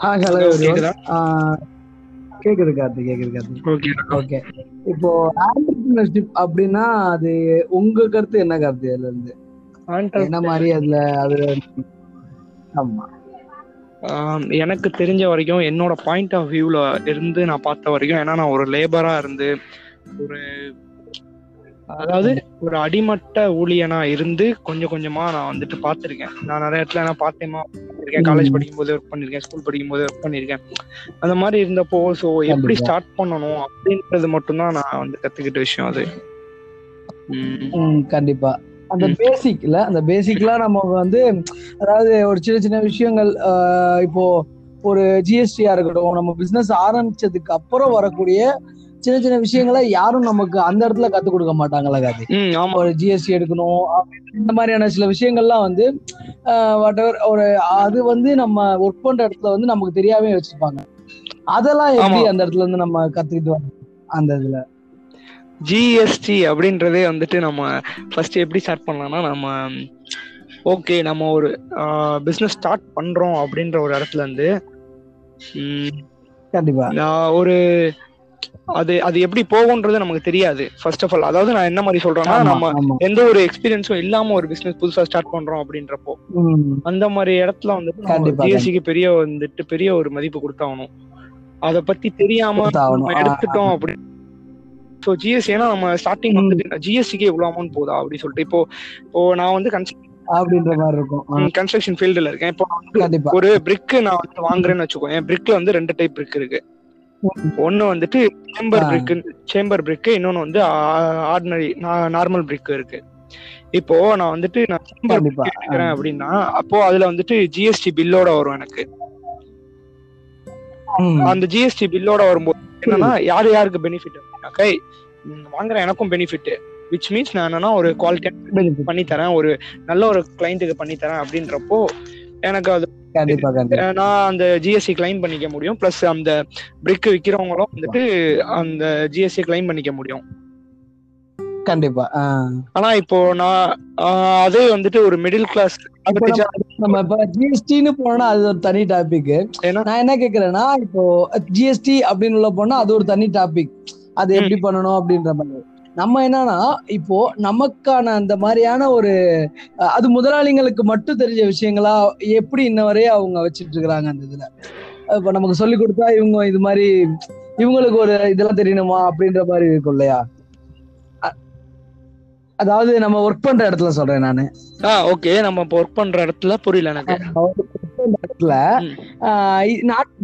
Hi hello கேக்குதா? கேக்குது கார்த்தி கேக்குது கார்த்தி. ஓகே இப்போ ஆண்டர்பிரினர்ஷிப் அப்படின்னா அது உங்க கருத்து என்ன கருத்து அதுல இருந்து என்ன மாதிரி அதுல அதுல ஆமா. ஆம், எனக்கு தெரிஞ்ச வரைக்கும் என்னோட பாயிண்ட் ஆஃப் வியூல இருந்து நான் பார்த்த வரைக்கும் ஏன்னா நான் ஒரு லேபரா இருந்து ஒரு அதாவது ஒரு அடிமட்ட ஊழியனா இருந்து கொஞ்சம் கொஞ்சமா நான் வந்துட்டு பார்த்திருக்கேன். நான் நிறைய இடத்துல நான் பார்த்தேமா பண்ணிருக்கேன் காலேஜ். படிக்கும் போது ஒர்க் பண்ணிருக்கேன் ஸ்கூல் படிக்கும் போது ஒர்க் பண்ணிருக்கேன் அந்த மாதிரி இருந்தப்போ ஸோ எப்படி. ஸ்டார்ட் பண்ணணும் அப்படின்றது மட்டும்தான் நான் வந்து கத்துக்கிட்ட விஷயம் அது. கண்டிப்பா. அந்த. பேசிக்ல அந்த பேசிக்லாம் நம்ம வந்து அதாவது ஒரு சின்ன சின்ன விஷயங்கள் ஆஹ் இப்போ ஒரு ஜிஎஸ்டியா இருக்கட்டும் நம்ம பிசினஸ் ஆரம்பிச்சதுக்கு அப்புறம் வரக்கூடிய சின்ன சின்ன விஷயங்களை யாரும் நமக்கு அந்த இடத்துல கத்து கொடுக்க மாட்டாங்களா காதி ஒரு ஜிஎஸ்டி எடுக்கணும் இந்த மாதிரியான சில விஷயங்கள்லாம் வந்து வாட் எவர் ஒரு அது வந்து நம்ம ஒர்க் பண்ற இடத்துல வந்து நமக்கு தெரியாம வச்சிருப்பாங்க. அதெல்லாம் எப்படி. அந்த இடத்துல இருந்து நம்ம கத்துக்கிட்டு வரணும் அந்த இதுல? ஜிஎஸ்டி அப்படின்றதே வந்துட்டு நம்ம ஃபர்ஸ்ட் எப்படி ஸ்டார்ட் பண்ணலாம்னா நம்ம ஓகே நம்ம ஒரு பிஸ்னஸ் ஸ்டார்ட் பண்றோம் அப்படின்ற ஒரு இடத்துல இருந்து கண்டிப்பா. நான் ஒரு அது அது எப்படி போகும்ன்றது நமக்கு தெரியாது. ஃபர்ஸ்ட் ஆஃப் ஆல் அதாவது நான் என்ன மாதிரி சொல்றேன்னா நம்ம எந்த ஒரு எக்ஸ்பீரியன்ஸும் இல்லாம ஒரு பிசினஸ் புதுசா ஸ்டார்ட் பண்றோம் அப்படின்றப்போ அந்த மாதிரி இடத்துல வந்துட்டு ஜிஎஸ்டிக்கு பெரிய வந்துட்டு பெரிய ஒரு மதிப்பு கொடுத்தாகணும். அத பத்தி தெரியாம எடுத்துட்டோம் அப்படி. ஸோ ஜிஎஸ்டி ஏன்னா நம்ம ஸ்டார்டிங் ம். வந்துட்டு ஜிஎஸ்டிக்கு எவ்வளவு அமௌண்ட் போதா அப்படின்னு சொல்லிட்டு இப்போ இப்போ நான் வந்து அப்படின்ற மாதிரி இருக்கும். கன்ஸ்ட்ரக்ஷன் ஃபீல்டுல இருக்கேன். இப்போ ஒரு பிரிக் நான் வந்து வாங்குறேன்னு வச்சுக்கோ என் பிரிக்ல வந்து ரெண்டு டைப் பிரிக் இருக்கு. ஒன்னு வந்துட்டு சேம்பர். பிரிக் சேம்பர் பிரிக் இன்னொன்னு வந்து ஆர்டினரி நார்மல் பிரிக் இருக்கு. இப்போ நான் வந்துட்டு நான் சேம்பர் எடுக்கிறேன் அப்படின்னா அப்போ அதுல வந்துட்டு ஜிஎஸ்டி பில்லோட வரும் எனக்கு. அந்த ஜிஎஸ்டி பில்லோட வரும்போது என்னன்னா யார் யாருக்கு பெனிஃபிட் அப்படின்னாக்கா வாங்குற எனக்கும் பெனிஃபிட் விச் மீன்ஸ் நான் என்னன்னா ஒரு குவாலிட்டி benefit. பண்ணி தரேன் ஒரு நல்ல ஒரு கிளைண்ட்டுக்கு பண்ணி தரேன் அப்படின்றப்போ எனக்கு அது நான் அந்த ஜிஎஸ்டி கிளைம் பண்ணிக்க முடியும். ப்ளஸ் அந்த பிரிக் விற்கிறவங்களும் வந்துட்டு அந்த ஜிஎஸ்டி கிளைம் பண்ணிக்க முடியும். கண்டிப்பா. ஆனா இப்போ நான் அதே வந்துட்டு ஒரு மிடில் கிளாஸ் நம்ம இப்ப ஜிஎஸ்டின்னு போனா அது ஒரு தனி டாபிக் நான் என்ன கேக்குறேன்னா இப்போ ஜிஎஸ்டி அப்படின்னு உள்ள போனா அது ஒரு தனி டாபிக் அது எப்படி பண்ணணும் அப்படின்ற மாதிரி. நம்ம என்னன்னா இப்போ நமக்கான அந்த மாதிரியான ஒரு அது முதலாளிங்களுக்கு மட்டும் தெரிஞ்ச விஷயங்களா எப்படி இன்ன வரைய அவங்க வச்சிட்டு இருக்கிறாங்க அந்த இதுல? இப்ப நமக்கு சொல்லி கொடுத்தா இவங்க இது மாதிரி இவங்களுக்கு ஒரு இதெல்லாம் தெரியணுமா அப்படின்ற மாதிரி இருக்கும் இல்லையா? அதாவது நம்ம ஒர்க் பண்ற இடத்துல சொல்றேன் நானு. ஆ ஓகே நம்ம இப்போ ஒர்க் பண்ற இடத்துல புரியல எனக்கு. இந்த இடத்துல ம்.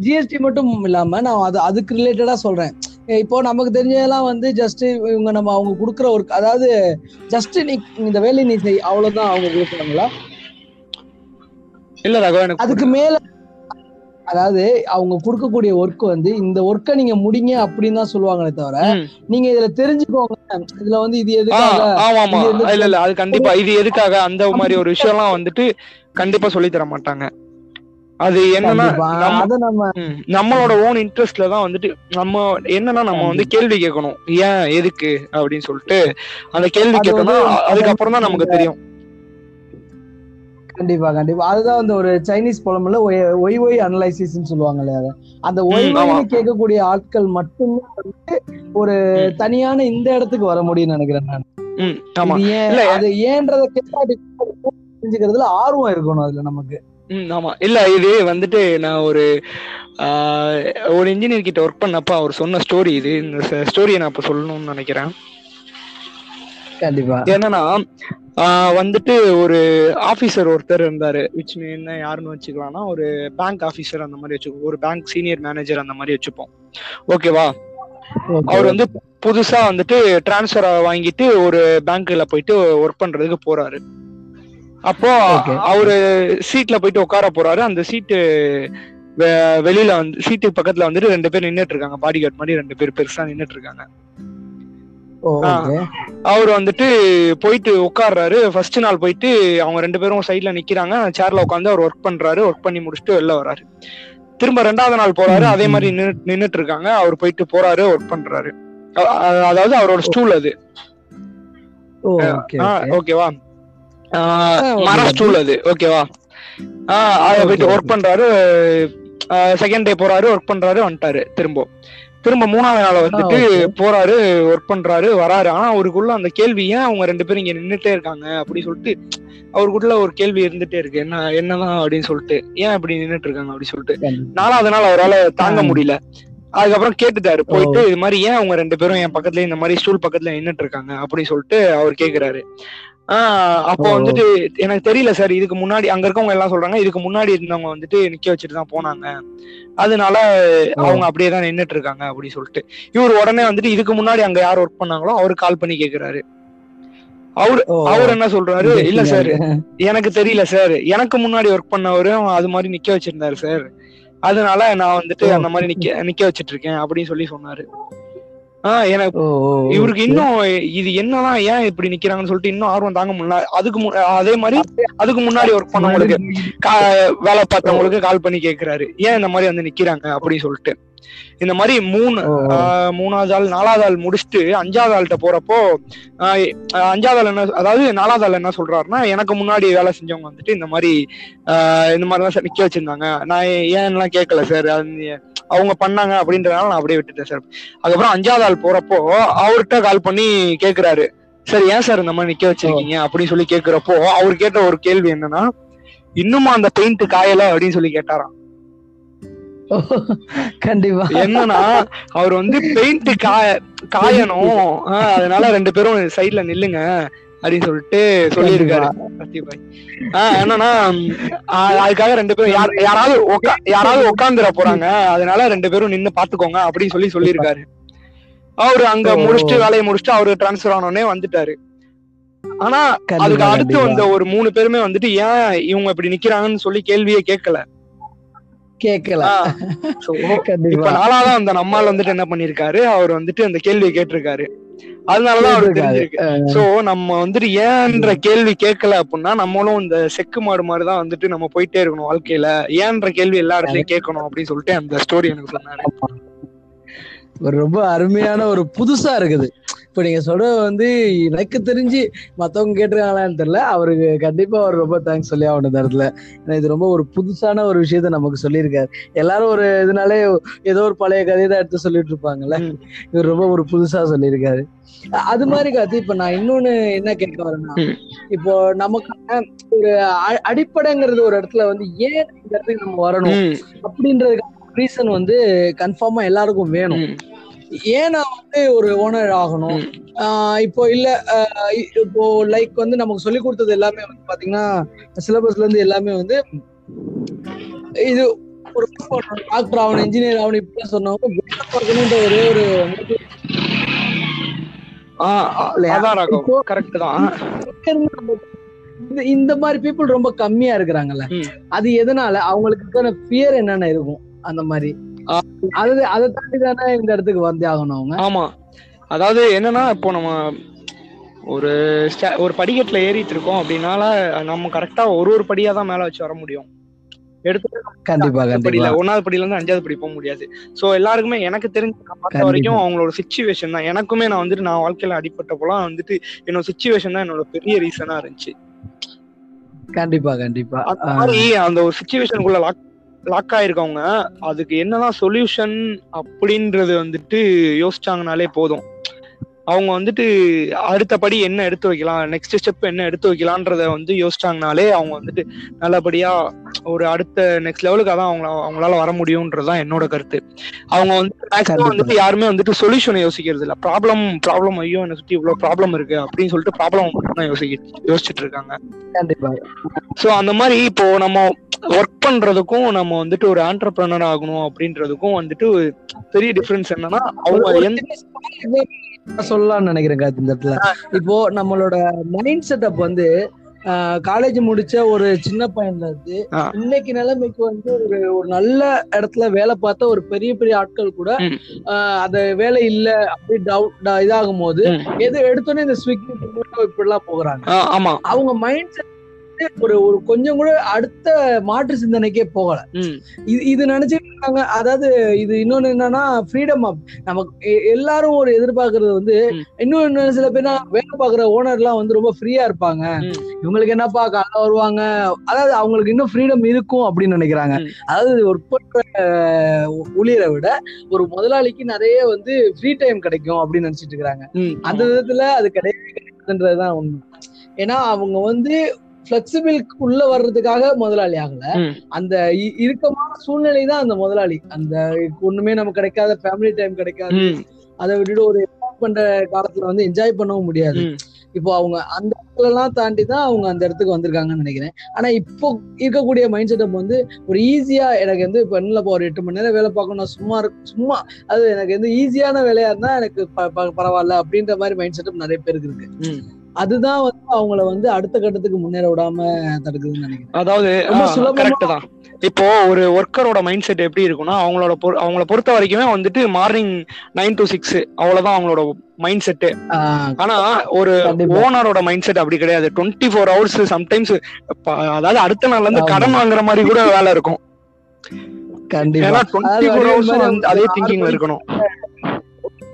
ஜிஎஸ்டி மட்டும் இல்லாம நான் அது அதுக்கு ரிலேட்டடா சொல்றேன். இப்போ நமக்கு தெரிஞ்சதெல்லாம் வந்து ஜஸ்ட் இவங்க நம்ம அவங்க கொடுக்குற ஒர்க் அதாவது ஜஸ்ட் நீ இந்த வேலையை நீ செய் அவ்வளவுதான் அவங்க கொடுக்குறாங்களா? இல்ல ரகவா அதுக்கு மேல அதாவது அவங்க கொடுக்கக்கூடிய ஒர்க் வந்து இந்த ஒர்க்கை நீங்க முடிங்க அப்படின்னு தான் சொல்லுவாங்களே தவிர. நீங்க இதுல தெரிஞ்சுக்கோங்க. இதுல வந்து இது எதுக்காக? ஆமா இல்ல இல்ல அது கண்டிப்பா. இது எதுக்காக? அந்த மாதிரி ஒரு விஷயம்லாம் வந்துட்டு கண்டிப்பா சொல்லி தர மாட்டாங்க. அது என்னன்னா நம்மளோட ஓன் இன்ட்ரெஸ்ட்ல தான் வந்துட்டு நம்ம என்னன்னா நம்ம வந்து கேள்வி கேட்கணும். ஏன் எதுக்கு அப்படின்னு சொல்லிட்டு அந்த கேள்வி வந்து- அதுக்கப்புறம் தான் நமக்கு தெரியும். கண்டிப்பா கண்டிப்பா. அதுதான் அந்த ஒரு சைனீஸ் புலம்புல ஒய் ஒய் அனலைசிஸ் சொல்லுவாங்க இல்லையா அதை. அந்த ஒய் கேட்கக்கூடிய ஆட்கள் மட்டும்தான் வந்து ஒரு. தனியான இந்த இடத்துக்கு வர முடியும்னு நினைக்கிறேன் நான். அது ஏன்றத கேட்டா தெரிஞ்சுக்கிறதுல ஆர்வம் இருக்கணும் அதுல நமக்கு. ம், ஆமா. இல்ல இது வந்துட்டு நான் ஒரு ஒரு இன்ஜினியர் கிட்ட ஒர்க் பண்ணப்ப அவர் சொன்ன ஸ்டோரி இது. இந்த ஸ்டோரியை நான் இப்ப சொல்லணும்னு நினைக்கிறேன். கண்டிப்பா. என்னன்னா வந்துட்டு ஒரு ஆபீசர் ஒருத்தர் இருந்தாரு விச் என்ன யாருன்னு வச்சுக்கலாம்னா ஒரு பேங்க் ஆபீசர் அந்த மாதிரி வச்சுக்கோ ஒரு பேங்க் சீனியர் மேனேஜர் அந்த மாதிரி வச்சுப்போம். ஓகேவா. அவர் வந்து புதுசா வந்துட்டு டிரான்ஸ்ஃபர் வாங்கிட்டு ஒரு பேங்க்ல போயிட்டு ஒர்க் பண்றதுக்கு போறாரு. அப்போ. அவரு சீட்ல போயிட்டு உட்கார போறாரு. அந்த சீட்டு வெளியில வந்து சீட்டு பக்கத்துல வந்துட்டு ரெண்டு பேர் நின்னுட்டு இருக்காங்க. பாடி கார்டு மாதிரி ரெண்டு பேர் பெருசா நின்னுட்டு இருக்காங்க. அவர் வந்துட்டு போயிட்டு உட்கார்றாரு. ஃபர்ஸ்ட் நாள் போயிட்டு அவங்க ரெண்டு பேரும் சைட்ல நிக்கிறாங்க. சேர்ல உட்காந்து அவர் ஒர்க் பண்றாரு. ஒர்க் பண்ணி முடிச்சுட்டு வெளில வராரு திரும்ப ரெண்டாவது நாள் போறாரு. அதே. மாதிரி நின்னு நின்னுட்டு இருக்காங்க. அவர் போயிட்டு போறாரு ஒர்க் பண்றாரு. அதாவது அவரோட ஸ்டூல் அது. ஓகேவா ஆ, ஆ, okay, மர okay. ஸ்டூல் அது ஓகேவா ஆ அத போயிட்டு. ஒர்க் பண்றாரு. செகண்ட் டே போறாரு ஒர்க் பண்றாரு வந்துட்டாரு திரும்ப. திரும்ப மூணாவது நாள் வந்துட்டு. போறாரு ஒர்க் பண்றாரு வராரு. ஆனா அவருக்குள்ள அந்த கேள்வி ஏன் அவங்க ரெண்டு பேரும் இங்க நின்னுட்டே இருக்காங்க? அப்படி சொல்லிட்டு அவருக்குள்ள ஒரு கேள்வி இருந்துட்டே இருக்கு. என்ன என்னதான்? அப்படின்னு சொல்லிட்டு ஏன் இப்படி நின்னுட்டு இருக்காங்க? அப்படி சொல்லிட்டு. நாலாவது நாள் அவரால தாங்க. முடியல. அதுக்கப்புறம் கேட்டுட்டாரு. போயிட்டு இது மாதிரி ஏன் அவங்க ரெண்டு பேரும் என் பக்கத்துல இந்த மாதிரி ஸ்டூல் பக்கத்துல நின்னுட்டு இருக்காங்க? அப்படின்னு சொல்லிட்டு அவர் கேக்குறாரு. ஆஹ் அப்போ. வந்துட்டு எனக்கு தெரியல சார். இதுக்கு முன்னாடி அங்க இருக்கவங்க எல்லாம் சொல்றாங்க. இதுக்கு முன்னாடி இருந்தவங்க வந்துட்டு நிக்க வச்சுட்டு தான் போனாங்க. அதனால அவங்க அப்படியே தான் நின்னுட்டு இருக்காங்க அப்படி சொல்லிட்டு. இவர் உடனே வந்துட்டு இதுக்கு முன்னாடி அங்க யார் ஒர்க் பண்ணாங்களோ அவரு கால் பண்ணி கேக்குறாரு. அவரு அவர் என்ன சொல்றாரு? இல்ல சார். எனக்கு தெரியல சார். எனக்கு முன்னாடி ஒர்க் பண்ணவரும் அது மாதிரி நிக்க வச்சிருந்தாரு சார். அதனால நான் வந்துட்டு. அந்த மாதிரி நிக்க நிக்க வச்சிட்டு இருக்கேன் அப்படின்னு சொல்லி சொன்னாரு. ஆஹ் எனக்கு. இவருக்கு இன்னும் இது என்னதான் ஏன் இப்படி நிக்கிறாங்கன்னு சொல்லிட்டு இன்னும் ஆர்வம் தாங்க முடியல அதுக்கு அதே மாதிரி அதுக்கு முன்னாடி ஒர்க் பண்ணவங்களுக்கு வேலை பார்த்தவங்களுக்கு கால் பண்ணி கேக்குறாரு. ஏன் இந்த மாதிரி வந்து நிக்கிறாங்க அப்படின்னு சொல்லிட்டு. இந்த மாதிரி மூணு மூணாவது ஆள் நாலாவது ஆள் முடிச்சுட்டு அஞ்சாவது ஆள்கிட்ட போறப்போ அஞ்சாவது ஆள் என்ன அதாவது நாலாவது ஆள் என்ன சொல்றாருன்னா எனக்கு முன்னாடி வேலை செஞ்சவங்க வந்துட்டு இந்த மாதிரி ஆஹ் இந்த மாதிரிலாம் நிக்க வச்சிருந்தாங்க. நான் ஏன்லாம் கேட்கல சார்? அவங்க பண்ணாங்க அப்படின்றதுனால நான் அப்படியே விட்டுட்டேன் சார். அதுக்கப்புறம் அஞ்சாவது ஆள் போறப்போ அவர்கிட்ட கால் பண்ணி கேக்குறாரு. சார் ஏன் சார் இந்த மாதிரி நிக்க வச்சிருக்கீங்க? அப்படின்னு சொல்லி கேக்குறப்போ அவர் கேட்ட ஒரு கேள்வி என்னன்னா இன்னுமா அந்த பெயிண்ட் காயல? அப்படின்னு சொல்லி கேட்டாராம். கண்டிப்பா. என்னன்னா அவர் வந்து பெயிண்ட் காய காயணும். அதனால ரெண்டு பேரும் சைடுல நில்லுங்க. அப்படின்னு சொல்லிட்டு சொல்லியிருக்காரு. என்னன்னா அதுக்காக ரெண்டு பேரும் யார் யாராவது யாராவது உட்காந்துட போறாங்க. அதனால ரெண்டு பேரும் நின்னு பாத்துக்கோங்க அப்படின்னு சொல்லி சொல்லியிருக்காரு. அவரு அங்க. முடிச்சுட்டு வேலையை முடிச்சுட்டு அவரு டிரான்ஸ்பர் ஆனோடனே வந்துட்டாரு. ஆனா அதுக்கு அடுத்து. வந்த ஒரு மூணு பேருமே வந்துட்டு ஏன் இவங்க இப்படி நிக்கிறாங்கன்னு சொல்லி கேள்வியே கேட்கல. கேட்கல இப்ப நாலாதான் அந்த நம்மால் வந்துட்டு என்ன பண்ணிருக்காரு? அவர் வந்துட்டு அந்த கேள்வியை கேட்டிருக்காரு. அதனாலதான் அவருக்கு. தெரிஞ்சிருக்கு. சோ நம்ம வந்துட்டு ஏன்ற கேள்வி கேட்கல அப்படின்னா நம்மளும் இந்த செக்கு மாடு மாதிரிதான் வந்துட்டு நம்ம போயிட்டே இருக்கணும் வாழ்க்கையில. ஏன்ற கேள்வி எல்லா இடத்துலயும் கேட்கணும் அப்படின்னு சொல்லிட்டு அந்த ஸ்டோரி எனக்கு சொன்னாரு. ஒரு ரொம்ப அருமையான ஒரு புதுசா இருக்குது. இப்ப நீங்க சொல்றது வந்து எனக்கு தெரிஞ்சு மத்தவங்க கேட்டிருக்காங்களான்னு தெரியல. அவருக்கு கண்டிப்பா அவர் ரொம்ப தேங்க்ஸ் சொல்லி ஆகணும் இந்த இடத்துல ஏன்னா இது ரொம்ப ஒரு புதுசான ஒரு விஷயத்த நமக்கு சொல்லியிருக்காரு. எல்லாரும் ஒரு இதனாலே ஏதோ ஒரு பழைய கதையை தான் எடுத்து சொல்லிட்டு இருப்பாங்கல்ல. இவர் ரொம்ப ஒரு புதுசா சொல்லியிருக்காரு. அது மாதிரி காத்து இப்ப நான் இன்னொன்னு என்ன கேட்க வரேன்னா. இப்போ நமக்கான ஒரு அடிப்படைங்கிறது ஒரு இடத்துல வந்து ஏன் இந்த இடத்துக்கு நம்ம வரணும்? அப்படின்றதுக்கு ரீசன் வந்து கன்ஃபார்மா எல்லாருக்கும் வேணும். ஏன் நான் வந்து ஒரு ஓனர் ஆகணும். இப்போ இல்ல இப்போ லைக் வந்து நமக்கு சொல்லி கொடுத்தது எல்லாமே வந்து பாத்தீங்கன்னா சிலபஸ்ல இருந்து எல்லாமே வந்து இது ஒரு டாக்டர் ஆகணும் இன்ஜினியர் ஆகணும் இப்படி பார்க்கணுன்ற ஒரே ஒரு இந்த மாதிரி பீப்புள் ரொம்ப கம்மியா இருக்கிறாங்கல்ல. அது எதனால? அவங்களுக்கு ஃபியர் என்னென்ன இருக்கும்? அந்த மாதிரி. அது அதை தாண்டி தானே இந்த இடத்துக்கு வந்தே ஆகணும் அவங்க. ஆமா. அதாவது என்னன்னா இப்போ நம்ம ஒரு ஒரு படிக்கட்டுல ஏறிட்டு இருக்கோம் அப்படின்னால நம்ம கரெக்டா ஒரு ஒரு படியா தான் மேல வச்சு வர முடியும். எடுத்து கண்டிப்பா ஒன்னாவது படியில இருந்து அஞ்சாவது படி போக முடியாது. சோ எல்லாருக்குமே எனக்கு தெரிஞ்ச பார்த்த. வரைக்கும் அவங்களோட சுச்சுவேஷன் தான். எனக்குமே நான் வந்துட்டு நான் வாழ்க்கையில அடிப்பட்டப்போலாம் வந்துட்டு என்னோட சுச்சுவேஷன் தான் என்னோட பெரிய ரீசனா இருந்துச்சு. கண்டிப்பா கண்டிப்பா. அந்த ஒரு சுச்சுவேஷனுக்குள்ள லாக் லாக் ஆயிருக்கவங்க அதுக்கு என்னதான் சொல்யூஷன் அப்படின்றது வந்துட்டு யோசிச்சாங்கனாலே போதும். அவங்க வந்துட்டு அடுத்த படி என்ன எடுத்து வைக்கலாம் நெக்ஸ்ட் ஸ்டெப் என்ன எடுத்து வைக்கலான்றத வந்து யோசிச்சாங்கனாலே அவங்க வந்துட்டு நல்லபடியா ஒரு அடுத்த நெக்ஸ்ட் லெவலுக்கு அதான் அவங்க அவங்களால வர முடியும்ன்றதுதான் என்னோட கருத்து. அவங்க வந்து மேக்ஸிமம். வந்துட்டு யாருமே வந்துட்டு சொல்யூஷனை யோசிக்கிறது இல்ல. ப்ராப்ளம் ப்ராப்ளம் ஐயோ என்னை சுத்தி இவ்வளவு ப்ராப்ளம் இருக்கு அப்படின்னு சொல்லிட்டு ப்ராப்ளம் தான் யோசிக்க யோசிச்சுட்டு இருக்காங்க. கண்டிப்பா. சோ அந்த மாதிரி இப்போ நம்ம ஒர்க் பண்றதுக்கும் நம்ம வந்துட்டு ஒரு ஆண்டர்பிரனர் ஆகணும் அப்படின்றதுக்கும் வந்துட்டு பெரிய டிஃபரன்ஸ் என்னன்னா அவங்க சொல்லலாம்னு நினைக்கிறேன் கார்த்தி இந்த இடத்துல. இப்போ நம்மளோட மைண்ட் செட்டப் வந்து காலேஜ் முடிச்ச ஒரு சின்ன பையன்ல இருந்து. இன்னைக்கு நிலைமைக்கு வந்து ஒரு ஒரு நல்ல இடத்துல வேலை பார்த்த ஒரு பெரிய பெரிய ஆட்கள் கூட அந்த வேலை இல்ல அப்படி டவுட் இதாகும் போது. எது எடுத்தோன்னே இந்த ஸ்விக்கி இப்படி எல்லாம் போகிறாங்க. அவங்க மைண்ட் செட் ஒரு ஒரு கொஞ்சம் கூட அடுத்த மாற்று சிந்தனைக்கே போகல. இது இது நினைச்சிட்டு இருக்காங்க. அதாவது இது இன்னொன்னு என்னன்னா ஃப்ரீடம் நமக்கு எல்லாரும் ஒரு எதிர்பார்க்கறது வந்து இன்னும் சில பேர் வேலை பார்க்குற ஓனர் எல்லாம் வந்து ரொம்ப ஃப்ரீயா இருப்பாங்க. இவங்களுக்கு என்னப்பா காலைல வருவாங்க? அதாவது அவங்களுக்கு இன்னும் ஃப்ரீடம் இருக்கும் அப்படின்னு நினைக்கிறாங்க. அதாவது ஒரு பண்ற ஊழியரை விட ஒரு முதலாளிக்கு நிறைய வந்து ஃப்ரீ டைம் கிடைக்கும் அப்படின்னு நினைச்சிட்டு இருக்காங்க ம். அந்த விதத்துல அது கிடையவே கிடையாதுன்றதுதான் உண்மை. ஏன்னா அவங்க வந்து பிளெக்சிபிள் உள்ள வர்றதுக்காக முதலாளி ஆகல. அந்த இறுக்கமான சூழ்நிலை தான் அந்த முதலாளி. அந்த ஒண்ணுமே நமக்கு கிடைக்காத ஃபேமிலி டைம் கிடைக்காது. அதை விட்டுட்டு ஒரு பண்ற காலத்துல வந்து என்ஜாய் பண்ணவும் முடியாது. இப்போ அவங்க அந்த இடத்துல எல்லாம் தாண்டி தான் அவங்க அந்த இடத்துக்கு வந்திருக்காங்கன்னு நினைக்கிறேன். ஆனா இப்போ இருக்கக்கூடிய மைண்ட் செட்டப் வந்து ஒரு ஈஸியா எனக்கு வந்து இப்ப என்ன ஒரு எட்டு மணி நேரம் வேலை பார்க்கணும் சும்மா இருக்கு சும்மா அது எனக்கு வந்து ஈஸியான வேலையா இருந்தா எனக்கு பரவாயில்ல அப்படின்ற மாதிரி மைண்ட் செட்டப் நிறைய பேருக்கு இருக்கு. அதுதான் வந்து அவங்கள வந்து அடுத்த கட்டத்துக்கு முன்னேற விடாம தடுக்குதுன்னு நினைக்கிறேன். அதாவது கரெக்ட் தான். இப்போ ஒரு ஒர்க்கரோட மைண்ட் செட் எப்படி இருக்கும்னா அவங்களோட அவங்கள பொறுத்த வரைக்குமே வந்துட்டு மார்னிங் நைன் டு சிக்ஸ் அவ்வளவுதான் அவங்களோட மைண்ட் செட்டு ஆனா ஒரு. ஓனரோட மைண்ட் செட் அப்படி கிடையாது. டுவெண்ட்டி ஃபோர் ஹவர்ஸ் சம்டைம்ஸ் அதாவது அடுத்த நாள்ல இருந்து. கடன் வாங்குற மாதிரி கூட வேலை இருக்கும். ஏன்னா டுவெண்ட்டி ஃபோர் ஹவர்ஸ் அதே திங்கிங்ல இருக்கணும்.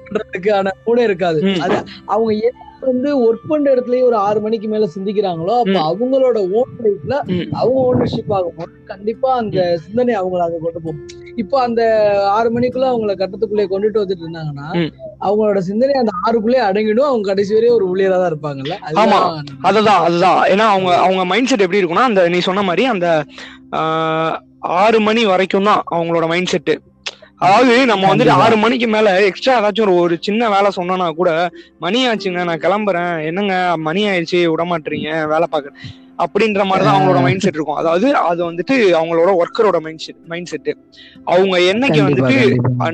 பண்றதுக்கான மூடே இருக்காது. அது அவங்க வந்து ஒர்க் பண்ற இடத்துலயே ஒரு ஆறு மணிக்கு மேல சிந்திக்கிறாங்களோ அப்ப. அவங்களோட ஓன் லைஃப்ல. அவங்க ஓனர்ஷிப் ஆகும்போது கண்டிப்பா அந்த சிந்தனை அவங்கள அங்க கொண்டு போகும் இப்போ அந்த ஆறு மணிக்குள்ள அவங்கள கட்டத்துக்குள்ளே கொண்டுட்டு வந்துட்டு இருந்தாங்கன்னா. அவங்களோட சிந்தனை அந்த ஆறுக்குள்ளே அடங்கிடும் அவங்க கடைசி வரையும் ஒரு ஊழியரா தான் இருப்பாங்கல்ல ஆமா. அதுதான் அதுதான் ஏன்னா அவங்க அவங்க மைண்ட் செட் எப்படி இருக்கும்னா அந்த நீ சொன்ன மாதிரி அந்த ஆறு மணி வரைக்கும் தான் அவங்களோட மைண்ட் செட்டு அதாவது நம்ம வந்துட்டு. ஆறு மணிக்கு மேல எக்ஸ்ட்ரா ஏதாச்சும் ஒரு ஒரு சின்ன வேலை சொன்னோம்னா கூட மணி ஆச்சுங்க நான் கிளம்புறேன். என்னங்க மணி ஆயிடுச்சு விட மாட்டீங்க வேலை பார்க்க அப்படின்ற மாதிரி தான் அவங்களோட மைண்ட் செட் இருக்கும். அதாவது அது வந்துட்டு அவங்களோட ஒர்க்கரோட மைண்ட் செட் மைண்ட் செட்டு அவங்க என்னைக்கு வந்துட்டு.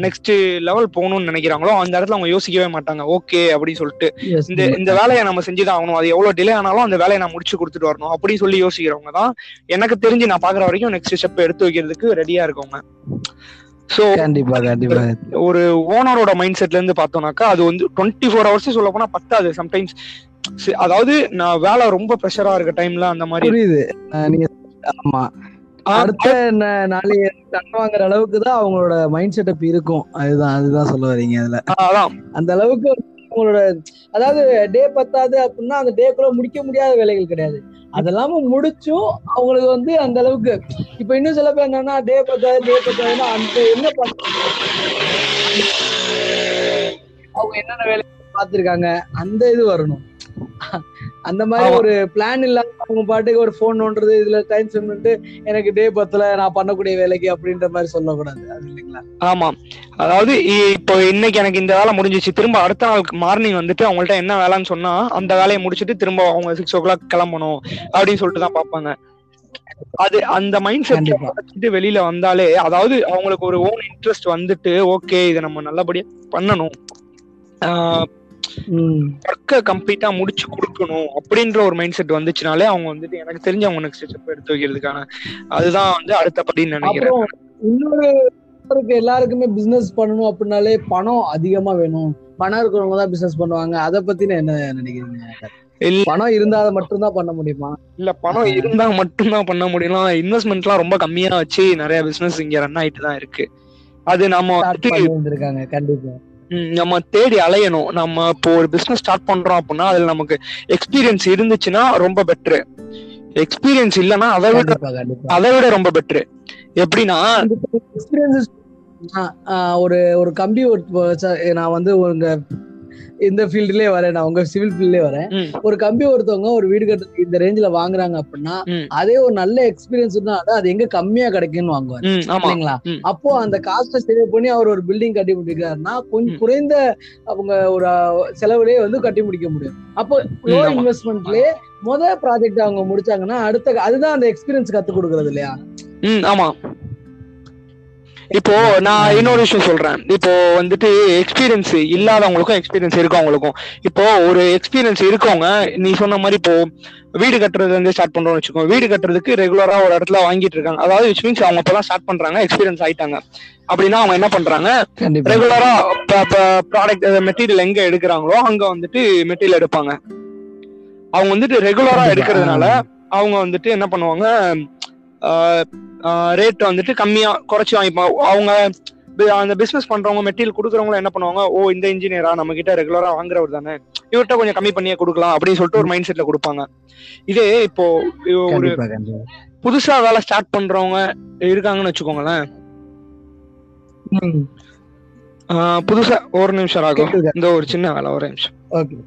நெக்ஸ்ட் லெவல் போகணும்னு நினைக்கிறாங்களோ அந்த இடத்துல அவங்க யோசிக்கவே மாட்டாங்க. ஓகே அப்படின்னு சொல்லிட்டு இந்த இந்த வேலையை நம்ம செஞ்சுதான் ஆகணும். அது எவ்வளவு டிலே ஆனாலும் அந்த வேலையை நான் முடிச்சு கொடுத்துட்டு வரணும் அப்படி சொல்லி யோசிக்கிறவங்க தான் எனக்கு தெரிஞ்சு நான் பாக்குற வரைக்கும் நெக்ஸ்ட் ஸ்டெப் எடுத்து வைக்கிறதுக்கு ரெடியா இருக்கவங்க. சோ கண்டிப்பா கண்டிப்பா. ஒரு ஓனரோட மைண்ட் செட்ல இருந்து பார்த்தோம்னாக்கா அது வந்து டுவெண்ட்டி ஃபோர் ஹவர்ஸ் சொல்ல போனா பத்தாது. சம்டைம்ஸ் அதாவது நான் வேலை ரொம்ப ப்ரெஷரா இருக்க டைம்ல அந்த மாதிரி புரியுது. நீங்க ஆமா. அடுத்த ந- நாளைய கடன் வாங்குற அளவுக்கு தான் அவங்களோட மைண்ட் செட்டப் இருக்கும். அதுதான் அதுதான் சொல்ல வரீங்க அதுல. அதான். அந்த அளவுக்கு அவங்களோட அதாவது டே பத்தாது அப்படின்னா அந்த டேக்குள்ள முடிக்க முடியாத வேலைகள் கிடையாது. அதெல்லாம் முடிச்சும் அவங்களுக்கு வந்து அந்த அளவுக்கு. இப்ப இன்னும் சில பேர் என்னன்னா டே பத்தாது டே பத்தாதுன்னா அந்த என்ன பண்ண அவங்க என்னென்ன வேலை பார்த்திருக்காங்க அந்த இது வரணும். அந்த மாதிரி. ஒரு பிளான் இல்லாம அவங்க பாட்டுக்கு ஒரு போன் நோண்டுறது இதுல டைம் ஸ்பெண்ட் பண்ணிட்டு எனக்கு டே பத்தல நான் பண்ணக்கூடிய வேலைக்கு அப்படின்ற மாதிரி சொல்லக்கூடாது. அது இல்லைங்களா? ஆமா. அதாவது இப்போ இன்னைக்கு எனக்கு இந்த வேலை முடிஞ்சிச்சு. திரும்ப அடுத்த நாள் மார்னிங் வந்துட்டு அவங்கள்ட்ட என்ன வேலைன்னு சொன்னா அந்த வேலையை முடிச்சிட்டு திரும்ப அவங்க சிக்ஸ் ஓ கிளாக் கிளம்பணும் அப்படின்னு சொல்லிட்டு தான் பார்ப்பாங்க. அது அந்த மைண்ட் செட் வெளியில வந்தாலே அதாவது அவங்களுக்கு ஒரு ஓன் இன்ட்ரெஸ்ட் வந்துட்டு ஓகே இதை நம்ம நல்லபடியா பண்ணணும். ஒர்க்கை கம்ப்ளீட்டா முடிச்சு கொடுக்கணும் அப்படின்ற ஒரு மைண்ட் செட் வந்துச்சுனாலே அவங்க வந்துட்டு எனக்கு தெரிஞ்ச அவங்க நெக்ஸ்ட் ஸ்டெப் எடுத்து வைக்கிறதுக்கான அதுதான் வந்து அடுத்த படின்னு நினைக்கிறேன். இன்னொரு எல்லாருக்குமே பிசினஸ் பண்ணணும் அப்படின்னாலே பணம் அதிகமா வேணும். பணம் இருக்கிறவங்க தான் பிசினஸ் பண்ணுவாங்க. அத பத்தி என்ன நினைக்கிறீங்க? பணம் இருந்தா மட்டும் தான் பண்ண முடியுமா? இல்ல பணம் இருந்தா மட்டும்தான் பண்ண முடியலாம் இன்வெஸ்ட்மெண்ட்லாம் ரொம்ப கம்மியா வச்சு நிறைய பிசினஸ் இங்க ரன் ஆயிட்டு தான் இருக்கு. அது நம்ம கண்டிப்பா. நம்ம தேடி அலையணும். நம்ம இப்போ ஒரு பிசினஸ் ஸ்டார்ட் பண்றோம் அப்படின்னா அதுல நமக்கு எக்ஸ்பீரியன்ஸ் இருந்துச்சுன்னா ரொம்ப பெட்ரு எக்ஸ்பீரியன்ஸ் இல்லைன்னா அதை விட அதை விட ரொம்ப பெட்ரு எப்படின்னா ஒரு ஒரு கம்பி நான் வந்து உங்க இந்த ஃபீல்டுலயே வரேன் நான். உங்க சிவில் ஃபீல்ட்லயே வரேன். ஒரு கம்பி ஒருத்தவங்க ஒரு வீடு கட்டுறதுக்கு இந்த ரேஞ்சில வாங்குறாங்க அப்படின்னா. அதே ஒரு நல்ல எக்ஸ்பீரியன்ஸ் அது எங்க கம்மியா கிடைக்கும்னு வாங்குவாரு. இல்லைங்களா. அப்போ அந்த காஸ்ட்டை சேவ் பண்ணி அவர் ஒரு பில்டிங் கட்டி முடிக்கிறாருன்னா கொஞ்சம். குறைந்த அவங்க ஒரு செலவுலயே வந்து கட்டி முடிக்க முடியும். அப்போ லோ. இன்வெஸ்ட்மெண்ட்லயே முத ப்ராஜெக்ட் அவங்க முடிச்சாங்கன்னா அடுத்த அதுதான் அந்த எக்ஸ்பீரியன்ஸ் கத்து கொடுக்கறது இல்லையா? ஆமா. இப்போ நான் இன்னொரு விஷயம் சொல்றேன். இப்போ வந்துட்டு எக்ஸ்பீரியன்ஸ் இல்லாதவங்களுக்கும் எக்ஸ்பீரியன்ஸ் இருக்கவங்களுக்கும். இப்போ ஒரு எக்ஸ்பீரியன்ஸ் இருக்கவங்க நீ சொன்ன மாதிரி இப்போ வீடு கட்டுறது வந்து ஸ்டார்ட் பண்றோம்னு வச்சுக்கோ. வீடு கட்டுறதுக்கு ரெகுலரா ஒரு இடத்துல வாங்கிட்டு இருக்காங்க. அதாவது விச் மீன்ஸ் அவங்க இப்பதான் ஸ்டார்ட் பண்றாங்க எக்ஸ்பீரியன்ஸ் ஆயிட்டாங்க. அப்படின்னா அவங்க என்ன பண்றாங்க? ரெகுலரா ப்ராடக்ட் மெட்டீரியல் எங்க எடுக்கிறாங்களோ அங்க வந்துட்டு மெட்டீரியல் எடுப்பாங்க. அவங்க வந்துட்டு ரெகுலரா. எடுக்கிறதுனால அவங்க வந்துட்டு என்ன பண்ணுவாங்க? ரேட் வந்துட்டு கம்மியா குறைச்சி வாங்கிப்பாங்க அவங்க அந்த பிசினஸ் பண்றவங்க மெட்டீரியல் கொடுக்குறவங்க என்ன பண்ணுவாங்க? ஓ இந்த இன்ஜினியரா நம்ம கிட்ட ரெகுலரா வாங்குறவர் தானே. இவர்கிட்ட கொஞ்சம் கம்மி பண்ணியே கொடுக்கலாம் அப்படின்னு சொல்லிட்டு ஒரு மைண்ட் செட்ல கொடுப்பாங்க. இதே இப்போ ஒரு புதுசா வேலை ஸ்டார்ட் பண்றவங்க இருக்காங்கன்னு வச்சுக்கோங்களேன். புதுசா ஒரு நிமிஷம் ஆகும். இந்த ஒரு சின்ன வேலை ஒரு நிமிஷம். ஓகே.